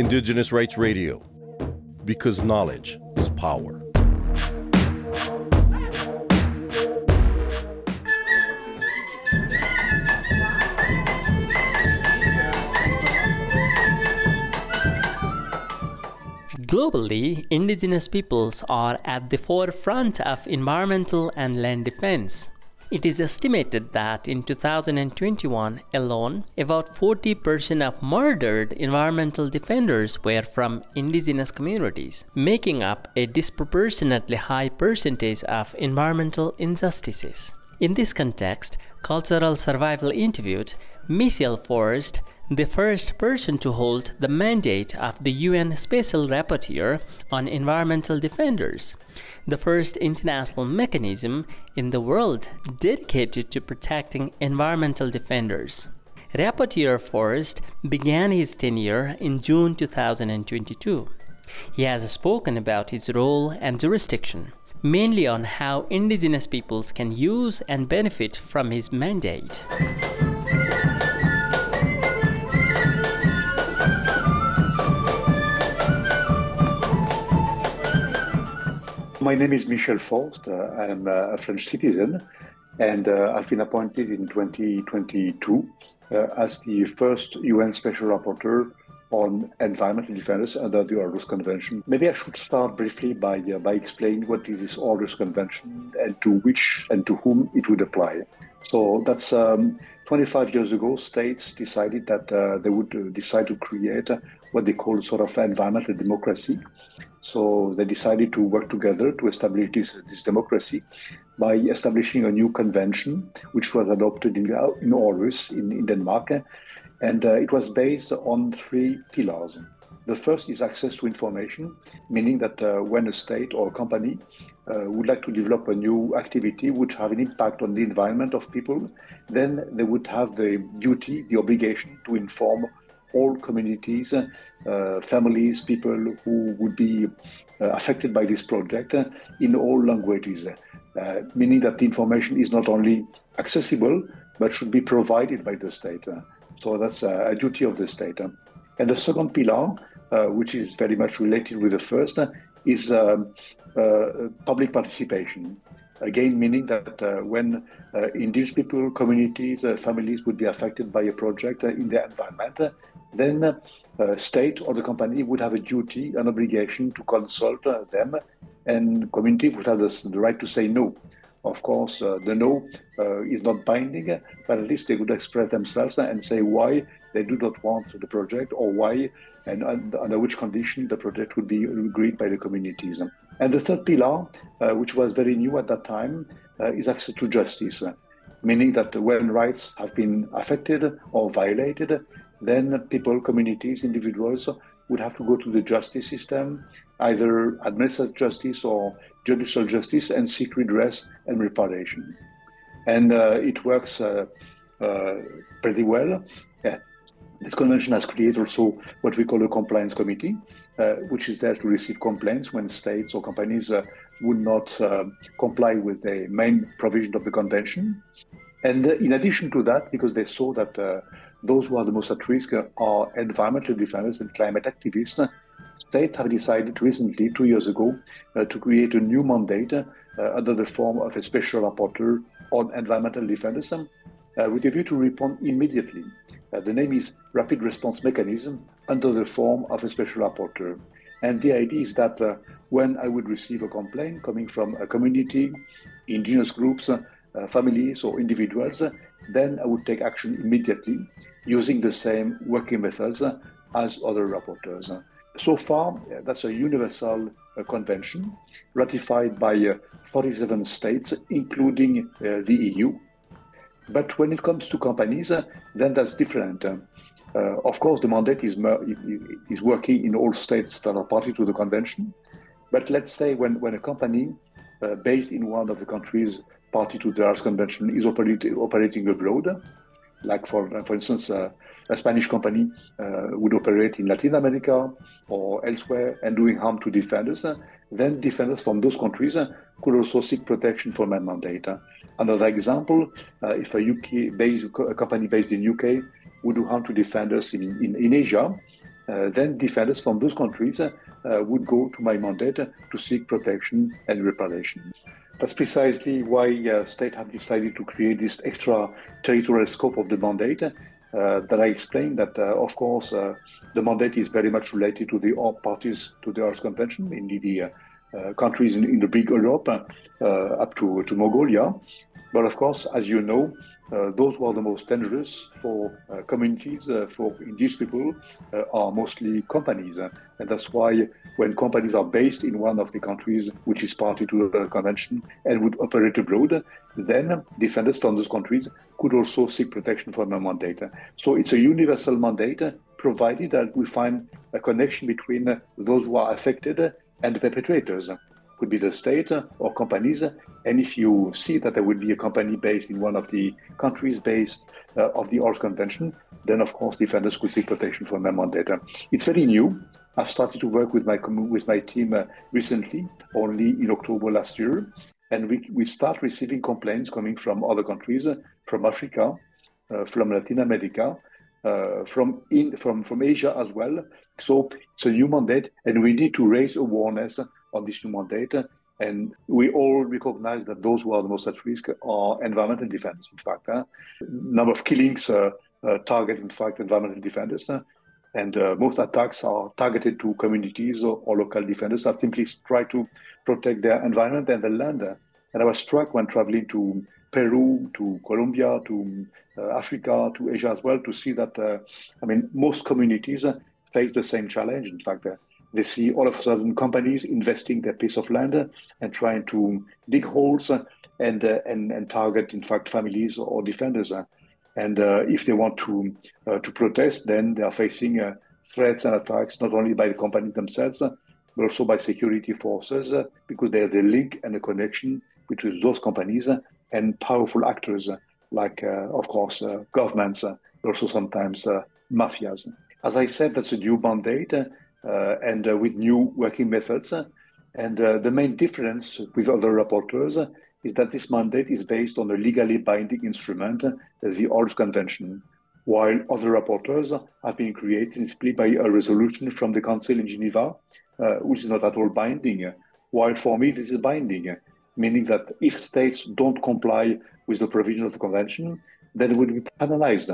Indigenous Rights Radio, because knowledge is power. Globally, indigenous peoples are at the forefront of environmental and land defense. It is estimated that in 2021 alone, about 40% of murdered environmental defenders were from indigenous communities, making up a disproportionately high percentage of environmental injustices. In this context, Cultural Survival interviewed Michel Forst, the first person to hold the mandate of the UN Special Rapporteur on Environmental Defenders, the first international mechanism in the world dedicated to protecting environmental defenders. Rapporteur Forst began his tenure in June 2022. He has spoken about his role and jurisdiction, mainly on how indigenous peoples can use and benefit from his mandate. My name is Michel Forst. Uh, I'm a French citizen, and uh, I've been appointed in 2022 uh, as the first UN Special Rapporteur on environmental defenders under the Aarhus Convention. Maybe I should start briefly by uh, by explaining what is this Aarhus Convention and to which and to whom it would apply. So that's um, 25 years ago. States decided that uh, they would uh, decide to create what they call sort of environmental democracy. So they decided to work together to establish this, this democracy by establishing a new convention, which was adopted in, in Aarhus in, in Denmark. And uh, it was based on three pillars. The first is access to information, meaning that uh, when a state or a company uh, would like to develop a new activity which have an impact on the environment of people, then they would have the duty, the obligation to inform all communities, uh, families, people who would be uh, affected by this project uh, in all languages, uh, meaning that the information is not only accessible but should be provided by the state. So that's a duty of the state. And the second pillar, which is very much related with the first, is um, public participation. Again, meaning that uh, when uh, indigenous people, communities, uh, families would be affected by a project in their environment, then uh, state or the company would have a duty, an obligation to consult uh, them, and community would have the, right to say no. Of course, uh, the no uh, is not binding, but at least they would express themselves and say why they do not want the project or why and under which condition the project would be agreed by the communities. And the third pillar, uh, which was very new at that time, uh, is access to justice, meaning that when rights have been affected or violated, then people, communities, individuals would have to go to the justice system, either administrative justice or judicial justice, and seek redress and reparation. And uh, it works uh, uh, pretty well. Yeah. This convention has created also what we call a compliance committee, uh, which is there to receive complaints when states or companies uh, would not uh, comply with the main provision of the convention. And in addition to that, because they saw that those who are the most at risk are environmental defenders and climate activists. States have decided recently, two years ago, uh, to create a new mandate uh, under the form of a special rapporteur on environmental defenders uh, with a view to respond immediately. Uh, the name is Rapid Response Mechanism under the form of a special rapporteur. And the idea is that uh, when I would receive a complaint coming from a community, indigenous groups, uh, families, or individuals, then I would take action immediately using the same working methods as other rapporteurs. So far, that's a universal uh, convention ratified by uh, 47 states, including uh, the EU. But when it comes to companies, then that's different. Uh, of course, the mandate is, is working in all states that are party to the convention. But let's say when, when a company uh, based in one of the countries party to the Aarhus Convention is operating, operating abroad, like for for instance, uh, a Spanish company uh, would operate in Latin America or elsewhere and doing harm to defenders, then defenders from those countries uh, could also seek protection from that mandate. Another example, uh, if a UK based a company based in UK would do harm to defenders in, in, in Asia, then defenders from those countries would go to my mandate to seek protection and reparation. That's precisely why uh, state have decided to create this extra territorial scope of the mandate uh, that I explained that, uh, of course, uh, the mandate is very much related to the parties to the Aarhus Convention, mainly the uh, countries in, in, the big Europe up to, to Mongolia. But of course, as you know, uh, those who are the most dangerous for uh, communities, uh, for indigenous people, uh, are mostly companies. Uh, and that's why when companies are based in one of the countries which is party to the convention and would operate abroad, then defenders from those countries could also seek protection from a mandate. So it's a universal mandate, provided that we find a connection between those who are affected and the perpetrators could be the state or companies. And if you see that there would be a company based in one of the countries based uh, of the Aarhus Convention, then of course defenders could seek protection from their data. It's very new. I've started to work with my with my team uh, recently, only in October last year, and we we start receiving complaints coming from other countries, uh, from Africa, uh, from Latin America, uh, from in from from Asia as well. So it's a new mandate, and we need to raise awareness on this new mandate. And we all recognize that those who are the most at risk are environmental defenders. In fact, uh, number of killings uh, uh, target, in fact, environmental defenders. Uh, and uh, most attacks are targeted to communities or, or, local defenders that simply try to protect their environment and their land. And I was struck when traveling to Peru, to Colombia, to uh, Africa, to Asia as well, to see that, I mean, most communities face the same challenge. In fact, they see all of a sudden companies investing their piece of land and trying to dig holes and uh, and, and target, in fact, families or defenders. And uh, if they want to uh, to protest, then they are facing uh, threats and attacks not only by the companies themselves, but also by security forces, because they have the link and the connection between those companies and powerful actors like, uh, of course, uh, governments, also sometimes mafias. As I said, that's a new mandate. Uh, and uh, with new working methods. And uh, the main difference with other rapporteurs is that this mandate is based on a legally binding instrument, the Aarhus Convention, while other rapporteurs have been created simply by a resolution from the Council in Geneva, uh, which is not at all binding. While for me, this is binding, meaning that if states don't comply with the provision of the convention, then they would be penalized.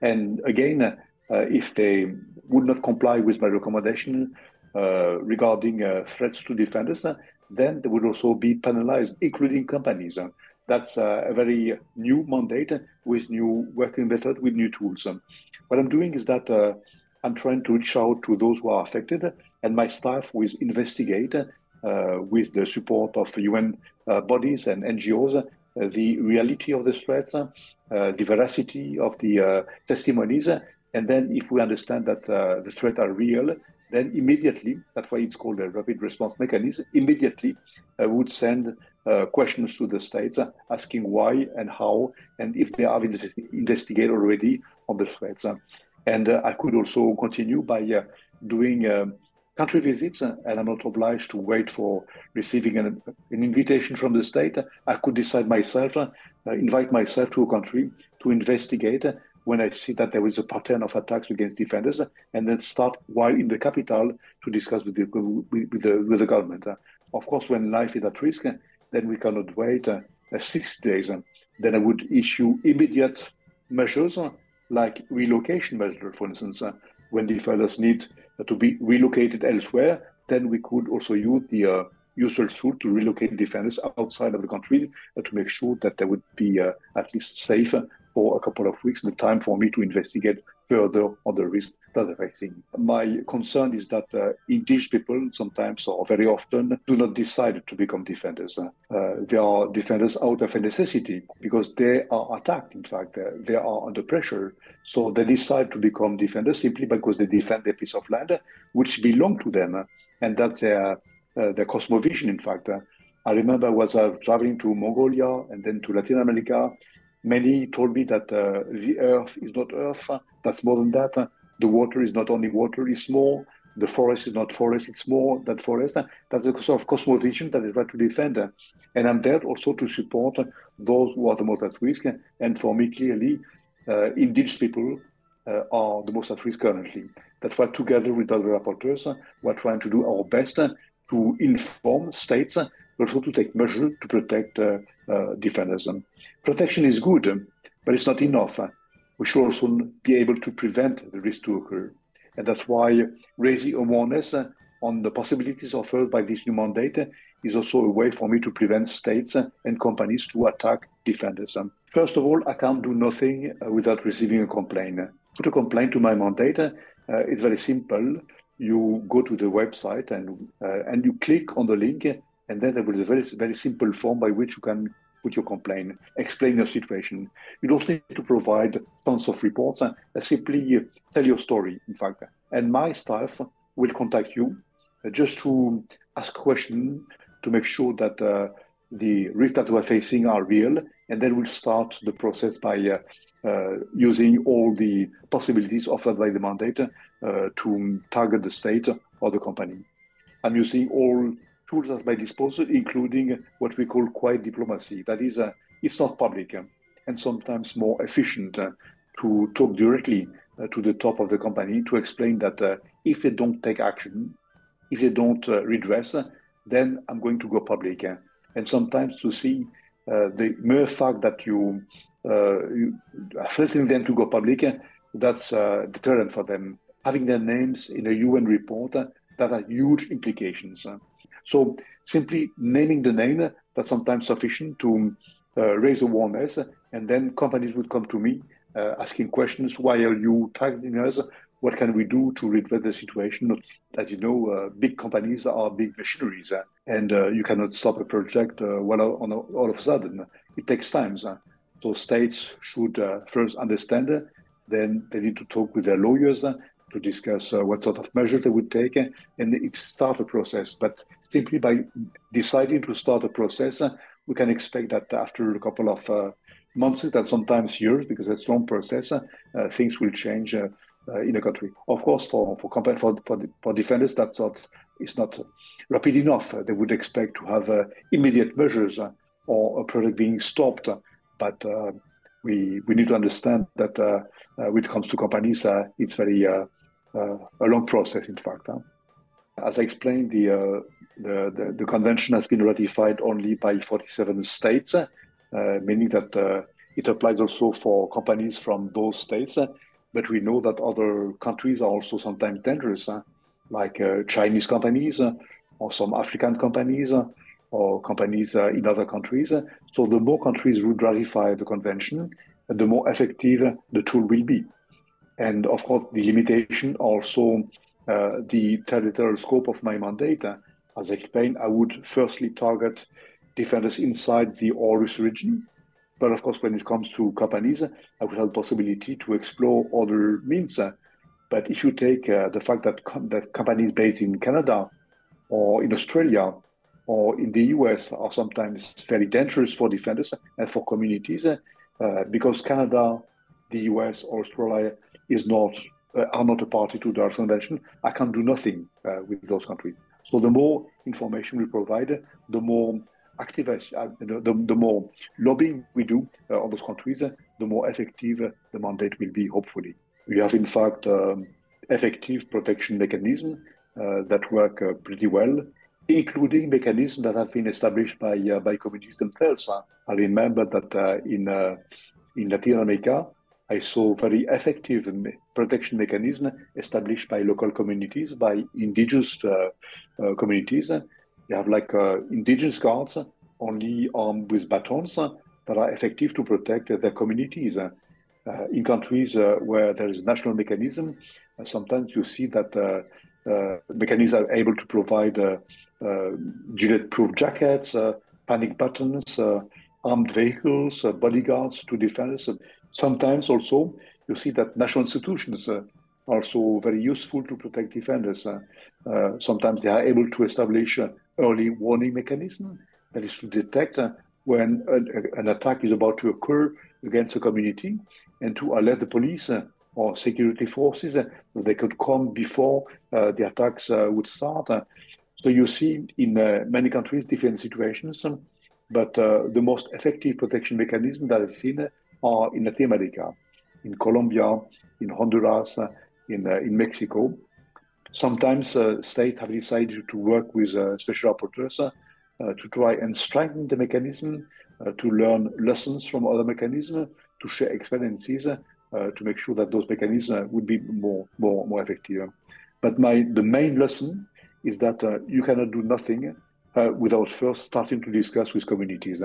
And again, uh, if they would not comply with my recommendation uh, regarding uh, threats to defenders, uh, then they would also be penalized, including companies. That's a very new mandate with new working method, with new tools. What I'm doing is that I'm trying to reach out to those who are affected, and my staff will investigate uh, with the support of UN uh, bodies and NGOs uh, the reality of the threats, the veracity of the testimonies, and then if we understand that uh, the threats are real, then immediately, that's why it's called a rapid response mechanism, immediately uh, would send uh, questions to the states uh, asking why and how, and if they have investigated already on the threats. And uh, I could also continue by uh, doing um, country visits, uh, and I'm not obliged to wait for receiving an, an invitation from the state. I could decide myself, uh, uh, invite myself to a country to investigate when I see that there is a pattern of attacks against defenders, and then start while in the capital to discuss with the with, the with the government. Of course, when life is at risk, then we cannot wait uh, six days. Then I would issue immediate measures like relocation measures, for instance, when defenders need to be relocated elsewhere. Then we could also use the uh, usual tool to relocate defenders outside of the country uh, to make sure that they would be uh, at least safe for a couple of weeks, the time for me to investigate further on the risk that they're facing. My concern is that uh, indigenous people sometimes or very often do not decide to become defenders. Uh, they are defenders out of a necessity because they are attacked. In fact, uh, they are under pressure. So they decide to become defenders simply because they defend a piece of land which belong to them. And that's their, uh, their cosmovision, in fact. I remember I was uh, traveling to Mongolia and then to Latin America Many told me that uh, the earth is not earth. That's more than that. The water is not only water, it's more. The forest is not forest, it's more than forest. That's a sort of cosmovision that is try to defend. And I'm there also to support those who are the most at risk. And for me, clearly, uh, indigenous people uh, are the most at risk currently. That's why, together with other rapporteurs, we're trying to do our best to inform states, but also to take measures to protect uh, uh, defenders. Protection is good, but it's not enough. We should also be able to prevent the risk to occur. And that's why raising awareness on the possibilities offered by this new mandate is also a way for me to prevent states and companies to attack defenders. First of all, I can't do nothing without receiving a complaint. Put a complaint to my mandate. Uh, it's very simple. You go to the website and uh, and you click on the link, and then there is a very very simple form by which you can put your complaint, explain your situation. You don't need to provide tons of reports. Uh, simply tell your story, in fact. And my staff will contact you uh, just to ask questions to make sure that uh, the risks that we're facing are real. And then we'll start the process by uh, uh, using all the possibilities offered by the mandate uh, to target the state or the company. I'm using all tools at my disposal, including what we call quiet diplomacy. That is, uh, it's not public and sometimes more efficient to talk directly uh, to the top of the company to explain that uh, if they don't take action, if they don't uh, redress, then I'm going to go public. and sometimes to see the mere fact that you uh, threatening them to go public, that's a deterrent for them. Having their names in a UN report, that has huge implications. So simply naming the name, that's sometimes sufficient to uh, raise awareness, and then companies would come to me uh, asking questions, why are you targeting us? What can we do to redress the situation? As you know, uh, big companies are big machineries, uh, and uh, you cannot stop a project uh, well on, all of a sudden. It takes time. So states should uh, first understand, uh, then they need to talk with their lawyers uh, to discuss what sort of measures they would take, and it start a process. But simply by deciding to start a process, we can expect that after a couple of months that sometimes years, because it's a long process, uh, things will change uh, uh, in the country. Of course, for for for for, for defenders, that's not is not rapid enough. they would expect to have immediate measures or a product being stopped but uh, we we need to understand that uh, uh, when it comes to companies, it's very Uh, a long process. In fact, as I explained, the, uh, the, the the convention has been ratified only by 47 states, uh, meaning that it applies also for companies from those states. But we know that other countries are also sometimes dangerous, like Chinese companies or some African companies or companies uh, in other countries. So the more countries would ratify the convention, the more effective the tool will be. And of course, the limitation also uh, the territorial scope of my mandate. Uh, as I explained, I would firstly target defenders inside the Aarhus region. But of course, when it comes to companies, I would have the possibility to explore other means. But if you take uh, the fact that, that companies based in Canada or in Australia or in the US are sometimes very dangerous for defenders and for communities uh, because Canada, the US, or Australia is not uh, are not a party to the Aarhus Convention. I can't do nothing uh, with those countries. So the more information we provide, the more activists, uh, the, the, more lobbying we do uh, on those countries, the more effective the mandate will be. Hopefully, we have in fact um, effective protection mechanisms uh, that work pretty well including mechanisms that have been established by uh, by communities themselves. I remember that uh, in uh, in Latin America, I saw very effective protection mechanism established by local communities, by indigenous uh, uh, communities. They have like uh, indigenous guards, only armed with batons, that are effective to protect their communities. in countries where there is national mechanism, sometimes you see that uh, mechanisms are able to provide uh, uh, bullet-proof jackets, panic buttons, armed vehicles, bodyguards to defenders. Sometimes also you see that national institutions uh, are also very useful to protect defenders. Uh, uh, sometimes they are able to establish an early warning mechanism that is to detect when an, an, attack is about to occur against a community and to alert the police or security forces. That they could come before uh, the attacks uh, would start. So you see in uh, many countries different situations, but the most effective protection mechanism that I've seen are in Latin America. in Colombia, in Honduras, in, in Mexico. Sometimes uh, states have decided to work with uh, special rapporteurs uh, to try and strengthen the mechanism, to learn lessons from other mechanisms, to share experiences, to make sure that those mechanisms would be more, more, more effective. But my the main lesson is that you cannot do nothing without first starting to discuss with communities.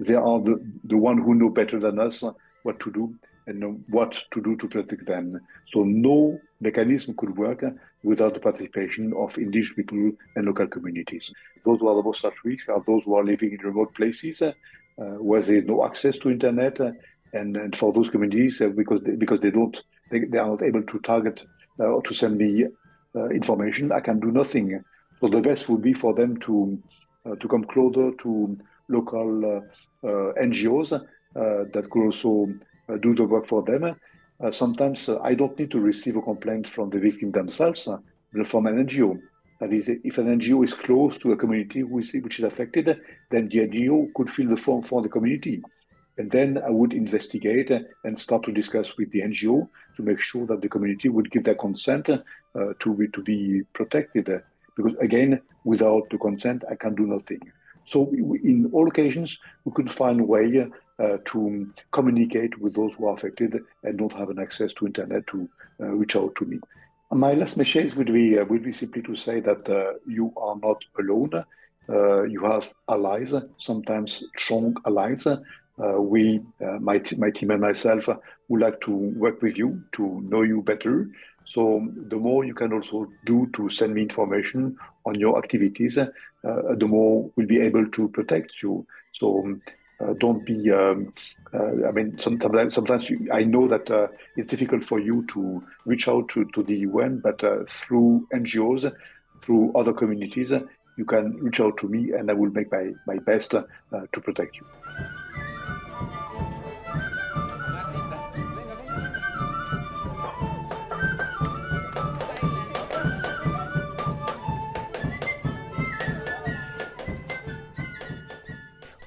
They are the, the one who know better than us what to do and what to do to protect them. So no mechanism could work without the participation of indigenous people and local communities. Those who are the most at risk are those who are living in remote places uh, where there is no access to internet, uh, and, and for those communities uh, because they, because they don't they, they are not able to target uh, or to send me uh, information, I can do nothing. So the best would be for them to uh, to come closer to local NGOs that could also do the work for them uh, sometimes uh, I don't need to receive a complaint from the victim themselves, uh, but from an NGO. That is, if an NGO is close to a community which is affected, then the NGO could fill the form for the community. And then I would investigate and start to discuss with the NGO to make sure that the community would give their consent uh, to, be, to be protected. Because again, without the consent, I can do nothing. So in all occasions, we could find a way uh, to communicate with those who are affected and don't have an access to internet to uh, reach out to me. My last message would be uh, would be simply to say that uh, you are not alone. Uh, you have allies, sometimes strong allies. Uh, we, my, t- my team and myself, would like to work with you to know you better. So the more you can also do to send me information on your activities, the more we'll be able to protect you. So um, uh, don't be. Um, uh, I mean, sometimes sometimes you, I know that uh, it's difficult for you to reach out to, to the UN, but through NGOs, through other communities, you can reach out to me, and I will make my my best to protect you.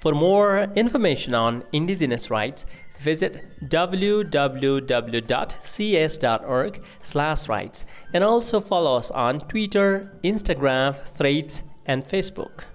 For more information on indigenous rights, visit www.cs.org/rights and also follow us on Twitter, Instagram, Threads, and Facebook.